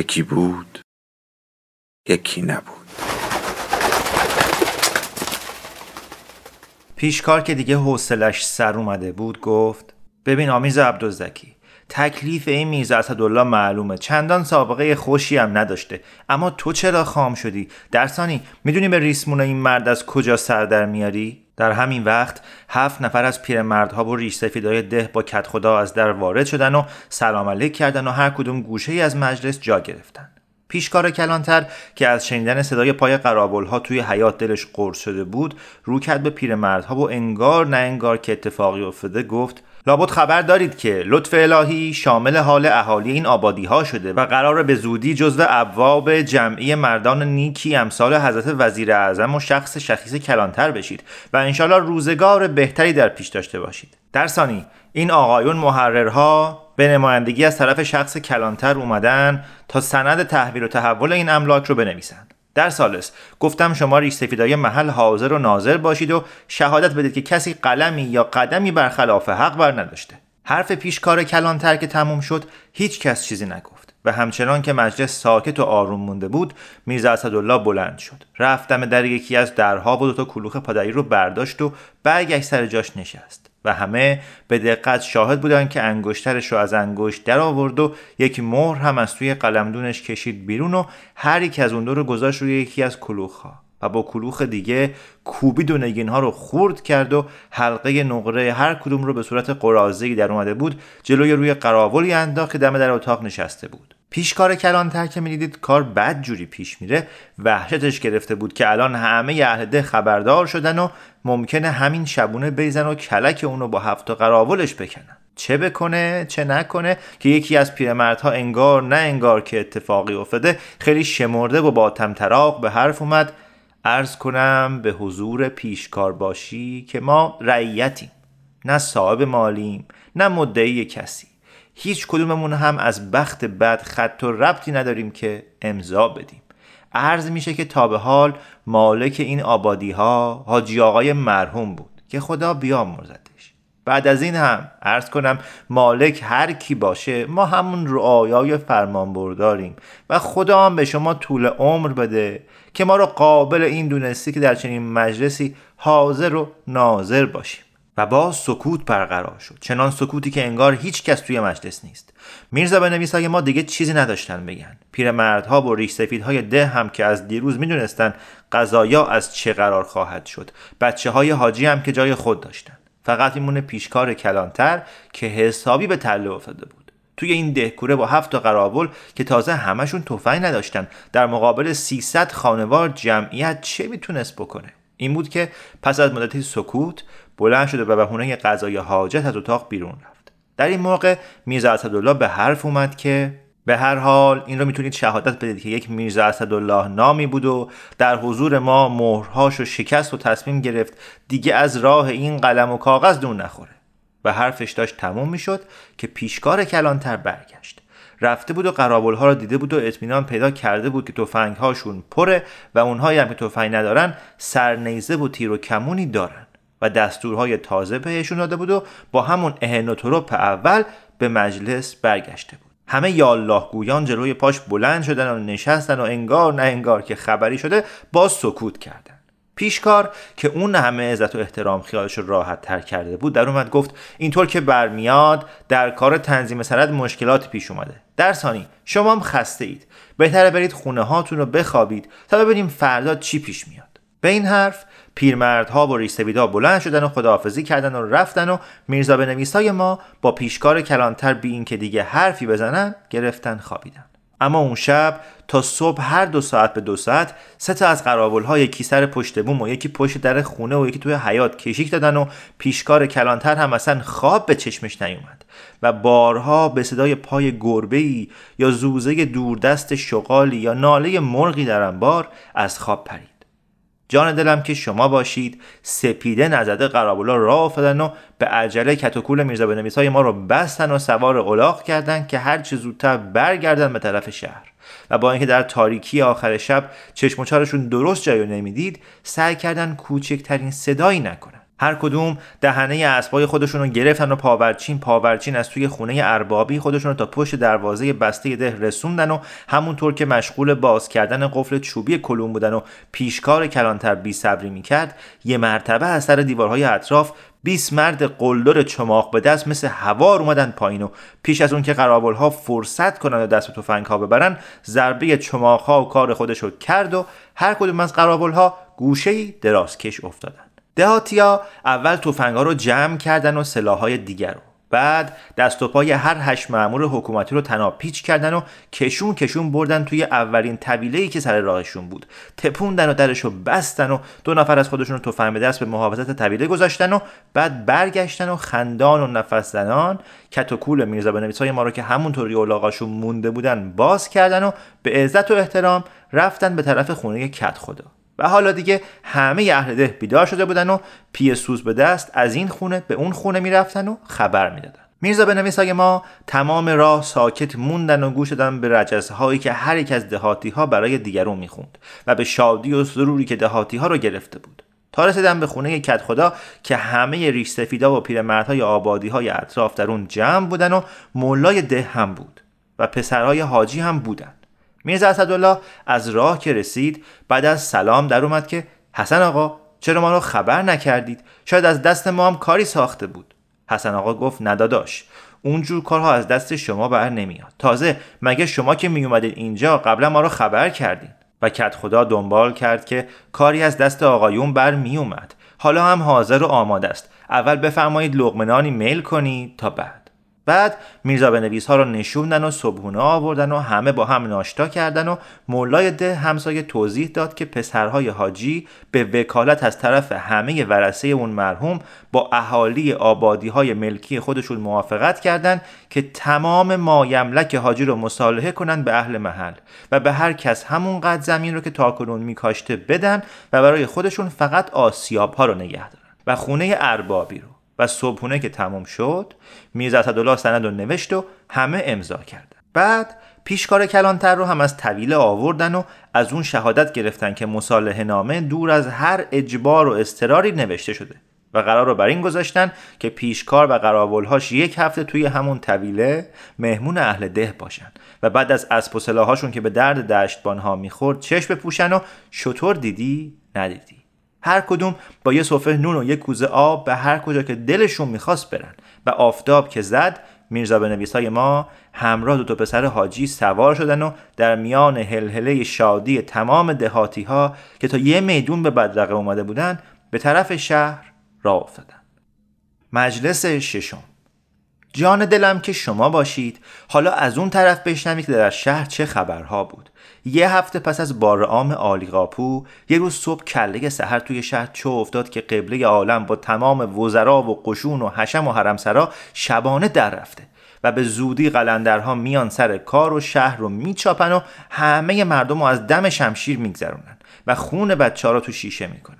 یکی بود یکی نبود. پیشکار که دیگه حوصلش سر اومده بود گفت ببین آمیز عبدالزکی تکلیف این میز اسدالله معلومه چندان سابقه خوشی هم نداشته اما تو چرا خام شدی؟ درسانی می‌دونی به ریسمون این مرد از کجا سر در میاری؟ در همین وقت هفت نفر از پیرمردها و ریش سفیدای ده با کت خدا از در وارد شدن و سلام علیک کردن و هر کدوم گوشه ای از مجلس جا گرفتن. پیشکار کلانتر که از شنیدن صدای پای قرابل ها توی حیات دلش قرص شده بود رو کرد به پیرمردها و انگار نه انگار که اتفاقی افتاده گفت لابد خبر دارید که لطف الهی شامل حال اهالی این آبادی ها شده و قرار به زودی جزو ابواب جمعی مردان نیکی امثال حضرت وزیر اعظم و شخص شخیص کلانتر بشید و انشالله روزگار بهتری در پیش داشته باشید. در ثانی این آقایون محررها به نمایندگی از طرف شخص کلانتر اومدن تا سند تحویل و تحول این املاک رو بنویسند. در سالس گفتم شما ریش سفیدای محل حاضر و ناظر باشید و شهادت بدید که کسی قلمی یا قدمی برخلاف حق بر نداشته. حرف پیشکار کلانتر که تموم شد هیچ کس چیزی نگفت و همچنان که مجلس ساکت و آروم مونده بود میرزا اسدالله بلند شد. رفتم در یکی از درها و دوتا کلوخ پادری رو برداشت و برگشت سر جاش نشست. و همه به دقت شاهد بودند که انگشترش رو از انگشت در آورد و یک مهر هم از توی قلمدونش کشید بیرون و هر یک از اون دو رو گذاشت روی یکی از ها و با کلوخ دیگه کوبید و نگین ها رو خورد کرد و حلقه نقره هر کدوم رو به صورت قرازه‌ای در اومده بود جلوی روی قراولی انداخت که دم در اتاق نشسته بود. پیشکار کلانتر که می‌دیدید کار بد جوری پیش میره وحشتش گرفته بود که الان همه اهل ده خبردار شدن و ممکنه همین شبونه بیزن و کلک اونو با هفت قراولش بکنن. چه بکنه چه نکنه که یکی از پیرمردها انگار نه انگار که اتفاقی افتاده خیلی شمرده و با تمطراق به حرف اومد. ارز کنم به حضور پیشکار باشی که ما رعیتیم نه صاحب مالیم نه مدعی کسی. هیچ کدوممون هم از بخت بد خط و ربطی نداریم که امضا بدیم. عرض میشه که تا به حال مالک این آبادی ها حاجی آقای مرحوم بود که خدا بیامرزدش. بعد از این هم عرض کنم مالک هر کی باشه ما همون رعایای فرمان برداریم و خدا هم به شما طول عمر بده که ما رو قابل این دونستی که در چنین مجلسی حاضر و ناظر باشیم. و باز سکوت برقرار شد. چنان سکوتی که انگار هیچ کس توی مجلس نیست. میرزا بنویسای ما دیگه چیزی نداشتن بگن. پیرمردها و ریش سفیدهای ده هم که از دیروز می‌دونستن قضایا از چه قرار خواهد شد. بچه های حاجی هم که جای خود داشتن. فقط میمونه پیشکار کلانتر که حسابی به تله افتاده بود. توی این دهکوره با هفت قرابل که تازه همشون تفنگ نداشتن. در مقابل 300 خانوار جمعیت چه می‌تونست بکنه؟ این بود که پس از مدتی سکوت بلند شده و به بهونه قضای حاجت از اتاق بیرون رفت. در این موقع میرزا اسدالله به حرف اومد که به هر حال این رو می‌تونید شهادت بدید که یک میرزا اسدالله نامی بود و در حضور ما مهرهاش و شکست و تصمیم گرفت دیگه از راه این قلم و کاغذ دون نخوره. و حرفش داشت تموم می‌شد که پیشکار کلانتر برگشت. رفته بود و قرابل ها رو دیده بود و اطمینان پیدا کرده بود که تفنگ هاشون پره و اونهایی هم که تفنگ ندارن سرنیزه و تیر و کمونی دارن. و دستورهای تازه بهشون داده بود و با همون اهنوتروپ اول به مجلس برگشته بود. همه یالله گویان جلوی پاش بلند شدن و نشستن و انگار نه انگار که خبری شده باز سکوت کردن. پیشکار که اون همه عزت و احترام خیالش رو راحت تر کرده بود در اومد گفت اینطور که برمیاد در کار تنظیم سند مشکلات پیش اومده. در ثانی شما هم خسته اید بهتره برید خونه هاتون رو بخوابید تا ببینیم فردا چی پیش میاد. به این حرف پیرمردها و ریسویدا بلند شدن و خداحافظی کردن و رفتن و میرزا بنویسای ما با پیشکار کلانتر بی این که دیگه حرفی بزنن گرفتن خوابیدن. اما اون شب تا صبح هر دو ساعت به دو ساعت سه تا از قرابل ها یکی سر پشت بوم و یکی پشت در خونه و یکی توی حیات کشیک دادن و پیشکار کلانتر هم اصلا خواب به چشمش نیومد. و بارها به صدای پای گربه یا زوزه دوردست شغالی یا ناله مرغی در انبار از خواب پرید. جان دلم که شما باشید. سپیده نزده قرابولا را افتادن و به عجله کتوکول میرزا بنویس های ما رو بستن و سوار الاغ کردند که هر چه زودتر برگردن به طرف شهر. و با اینکه در تاریکی آخر شب چشم و درست جایو نمی‌دید سعی کردن کوچکترین صدایی نکنن. هر کدوم دهنه اسبای خودشون رو گرفتن و پاورچین پاورچین از توی خونه اربابی خودشون رو تا پشت دروازه بسته ده رسوندن و همونطور که مشغول باز کردن قفل چوبی کلوم بودن و پیشکار کلانتر بی صبری می‌کرد یه مرتبه از سر دیوارهای اطراف 20 مرد قلدر چماق به دست مثل هوار اومدن پایین و پیش از اون که قرابل ها فرصت کنن و دست به تفنگ ها ببرن ضربه چماق ها و کار خودشو کرد و هر کدوم از قرابل ها گوشه دراز کش افتادن. دهاتیا اول توفنگا رو جمع کردن و سلاحهای دیگر رو. بعد دست و پای هر هشت معمور حکومتی رو تناب پیچ کردن و کشون کشون بردن توی اولین طویله که سر راهشون بود. تپوندن و درش رو بستن و دو نفر از خودشون رو تفنگ به دست به محافظت طویله گذاشتن و بعد برگشتن و خندان و نفس زنان کت و کول میرزا ما رو که همونطوری اولاغاشون مونده بودن باز کردن و به عزت و احترام رفتن به طرف خونه کت خدا. و حالا دیگه همه اهل ده بیدار شده بودن و پی سوز به دست از این خونه به اون خونه می‌رفتن و خبر می‌دادن. میرزا های ما تمام راه ساکت موندن و گوش دادن به رجزهایی که هر یک از دهاتی ها برای دیگرون می‌خوند و به شادی و سروری که دهاتی ها رو گرفته بود. تا رسیدن به خونه کت خدا که همه ریش سفیدا و پیرمردهای آبادی های اطراف در اون جمع بودن و مولای ده هم بود و پسرهای حاجی هم بودن. میرزا اسدالله از راه که رسید بعد از سلام در اومد که حسن آقا چرا ما رو خبر نکردید؟ شاید از دست ما هم کاری ساخته بود. حسن آقا گفت نداداش اونجور کارها از دست شما بر نمیاد. تازه مگه شما که می اومدید اینجا قبلا ما رو خبر کردین؟ و کت خدا دنبال کرد که کاری از دست آقایون بر می اومد حالا هم حاضر و آماده است. اول بفرمایید لغمنانی میل کنید تا بعد. بعد میرزا بنویس ها رو نشوندن و صبحونه آوردن و همه با هم ناشتا کردن و مولای ده همسایه توضیح داد که پسرهای حاجی به وکالت از طرف همه ورسه اون مرحوم با اهالی آبادی های ملکی خودشون موافقت کردند که تمام مایملک حاجی رو مصالحه کنند به اهل محل و به هر کس همون قد زمین رو که تاکنون میکاشته بدن و برای خودشون فقط آسیاب ها رو نگه دارن و خونه اربابی رو. و صبحونه که تموم شد میرزا اسدالله سند رو نوشت و همه امضا کردن. بعد پیشکار کلانتر رو هم از طویله آوردن و از اون شهادت گرفتن که مصالحه نامه دور از هر اجبار و استراری نوشته شده و قرار رو بر این گذاشتن که پیشکار و قراولهاش یک هفته توی همون طویله مهمون اهل ده باشن و بعد از اسب و که به درد دشتبانها می‌خورد چشم بپوشن و شطور دیدی ندیدی. هر کدوم با یه سفره نون و یه کوزه آب به هر کجا که دلشون می‌خواست برن. و آفتاب که زد میرزا به های ما همراه دو تا پسر حاجی سوار شدن و در میان هلهله شادی تمام دهاتی ها که تا یه میدون به بدرقه اومده بودن به طرف شهر راه افتادن. مجلس ششم. جان دلم که شما باشید. حالا از اون طرف بشنوید که در شهر چه خبرها بود. یه هفته پس از بار عام آلیقاپو یه روز صبح کله سحر توی شهر چه افتاد که قبله عالم با تمام وزرا و قشون و حشم و حرمسرا شبانه در رفته و به زودی قلندرها میان سر کار و شهر رو میچاپن و همه مردم رو از دم شمشیر میگذرونن و خون بچه ها رو تو شیشه می‌کنن.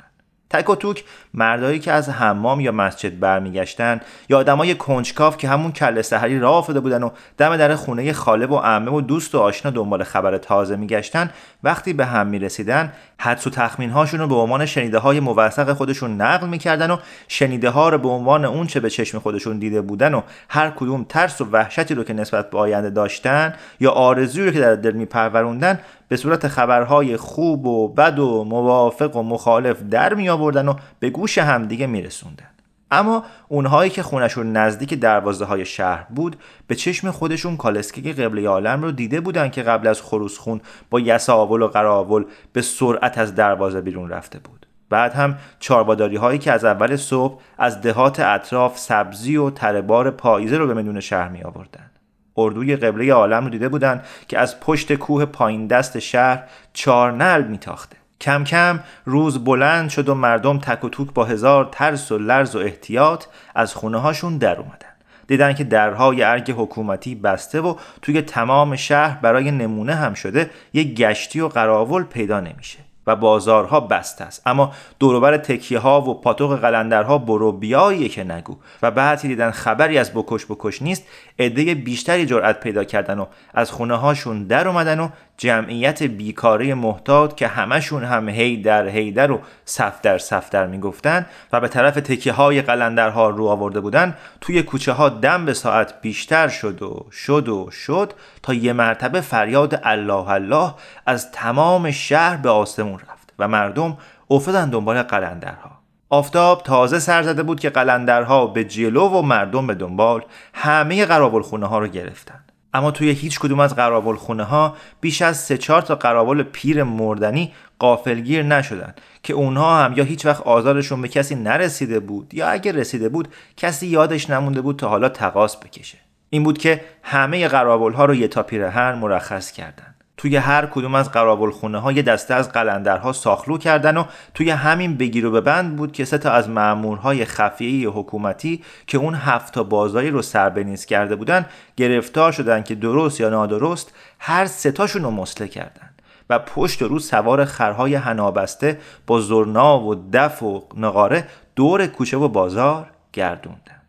تک و توک مردایی که از حمام یا مسجد برمیگشتن یا آدمای کنجکاف که همون کله سحری راه افتاده بودن و دم در خونه خاله و عمه و دوست و آشنا دنبال خبر تازه میگشتن وقتی به هم می‌رسیدن حدس و تخمین هاشون رو به عنوان شنیده های موثق خودشون نقل می‌کردن و شنیده ها رو به عنوان اون چه به چشم خودشون دیده بودن و هر کدوم ترس و وحشتی رو که نسبت به آینده داشتن یا آرزویی رو که در دل میپروروندن به صورت خبرهای خوب و بد و موافق و مخالف در می آوردن و به گوش همدیگه می رسوندن. اما اونهایی که خونشون نزدیک دروازه های شهر بود به چشم خودشون کالسکه قبله عالم رو دیده بودن که قبل از خروس خون با یساول و قراول به سرعت از دروازه بیرون رفته بود. بعد هم چارباداری هایی که از اول صبح از دهات اطراف سبزی و تربار پاییزه رو به میدون شهر می آوردن اردوی قبله عالم رو دیده بودن که از پشت کوه پایین دست شهر چارنل میتاخته. کم کم روز بلند شد و مردم تک و توک با هزار ترس و لرز و احتیاط از خونه هاشون در اومدن. دیدن که درهای ارگ حکومتی بسته و توی تمام شهر برای نمونه هم شده یک گشتی و قراول پیدا نمیشه و بازارها بسته است. اما دوروبر تکیه ها و پاتوق قلندرها برو بیاییه که نگو. و بعد دیدن خبری از بکش بکش نیست عده بیشتری جرأت پیدا کردن و از خونه هاشون در اومدن و جمعیت بیکاره محتاط که همشون هم هی در هی در و صف در صف در می‌گفتن و به طرف تکیه های قلندرها رو آورده بودن توی کوچه ها دم به ساعت بیشتر شد و شد و شد تا یه مرتبه فریاد الله الله از تمام شهر به آسمون رفت و مردم افتادن دنبال قلندرها. آفتاب تازه سر زده بود که قلندرها به جلو و مردم به دنبال همه قرابل خونه ها رو گرفتن. اما توی هیچ کدوم از قرابل خونه ها بیش از سه چهار تا قرابل پیر مردنی قافلگیر نشدن که اونها هم یا هیچ وقت آزارشون به کسی نرسیده بود یا اگه رسیده بود کسی یادش نمونده بود تا حالا تقاس بکشه. این بود که همه قرابل ها رو یه تا پیرهن مرخص کردن توی هر کدوم از قرابل ها یه دسته از قلندرها ساخلو کردن و توی همین بگیر و ببند بود که سه تا از مامورهای خفیه حکومتی که اون هفت تا بازاری رو سربنیز کرده بودن گرفتار شدن که درست یا نادرست هر سه تاشون رو مسله کردن و پشت رو سوار خرهای هنابسته با زرنا و دف و نقاره دور کوچه و بازار گردوندن.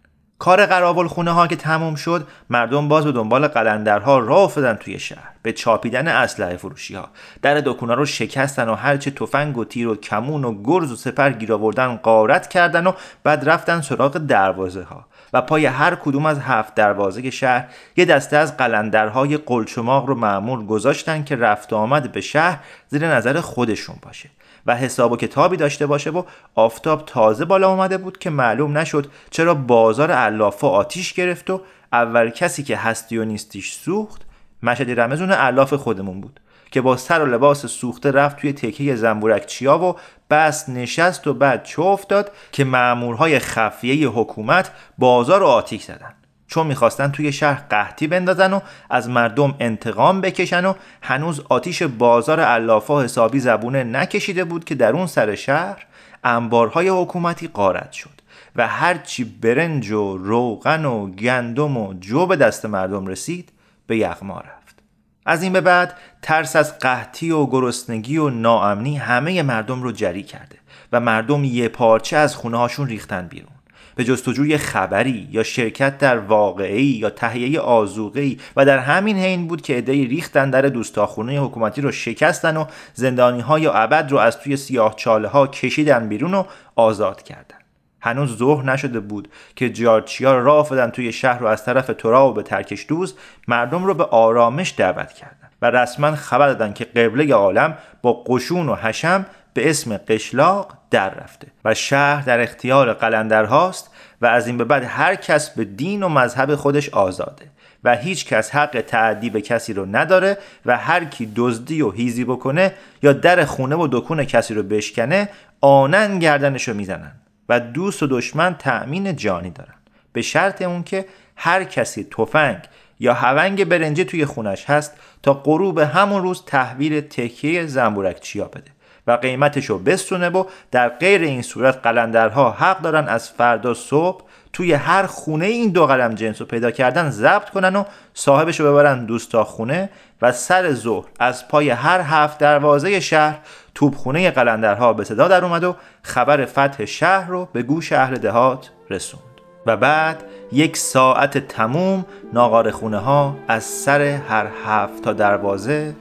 کار قرابل خونه ها که تموم شد مردم باز به دنبال قلندرها راه افتادن توی شهر به چاپیدن اسلحه فروشی ها در دکونا رو شکستن و هرچه تفنگ و تیر و کمون و گرز و سپر گیر آوردن قارت کردن و بعد رفتن سراغ دروازه ها و پای هر کدوم از هفت دروازه شهر یه دسته از قلندرهای قلچماق رو معمول گذاشتن که رفت آمد به شهر زیر نظر خودشون باشه. و حساب و کتابی داشته باشه و آفتاب تازه بالا اومده بود که معلوم نشد چرا بازار علافا آتیش گرفت و اول کسی که هستی و نیستیش سوخت مشدی رمزون علاف خودمون بود که با سر و لباس سوخته رفت توی تکه زنبورک چیا و بس نشست و بعد چه افتاد که معمورهای خفیه حکومت بازار رو آتیش زدن. چون می‌خواستن توی شهر قحطی بندازن و از مردم انتقام بکشن و هنوز آتیش بازار علافا حسابی زبونه نکشیده بود که در اون سر شهر انبارهای حکومتی قارت شد و هرچی برنج و روغن و گندم و جو به دست مردم رسید به یغما رفت. از این به بعد ترس از قحطی و گرسنگی و ناامنی همه مردم رو جری کرده و مردم یه پارچه از خونه هاشون ریختن بیرون. به جستجوی خبری یا شرکت در واقعی یا تهیه آزوقی و در همین حین بود که عدهای ریختن در دوستاخونه حکومتی رو شکستن و زندانی ها یا ابد رو از توی سیاه چاله ها کشیدن بیرون و آزاد کردن. هنوز ظهر نشده بود که جارچیا راه افتادن توی شهر رو از طرف تورا و به ترکش دوز مردم رو به آرامش دعوت کردن و رسما خبر دادن که قبله عالم با قشون و حشم به اسم قشلاق در رفته و شهر در اختیار قلندرهاست و از این به بعد هر کس به دین و مذهب خودش آزاده و هیچ کس حق تعدی به کسی رو نداره و هر کی دزدی و هیزی بکنه یا در خونه و دکون کسی رو بشکنه آنن گردنش رو می‌زنن و دوست و دشمن تأمین جانی دارن. به شرط اون که هر کسی تفنگ یا هونگ برنجه توی خونش هست تا غروب همون روز تحویل تکیه زنبورک چیا بده. و قیمتش رو بستونه و در غیر این صورت قلندرها حق دارن از فردا صبح توی هر خونه این دو قلم جنس رو پیدا کردن ضبط کنن و صاحبش رو ببرن دوستا خونه و سر ظهر از پای هر هفت دروازه شهر توپخونه قلندرها به صدا در اومد و خبر فتح شهر رو به گوش اهل دهات رسوند. و بعد یک ساعت تموم ناقار خونه ها از سر هر هفت تا دروازه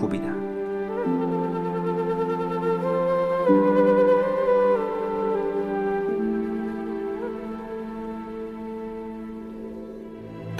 کوبیدن.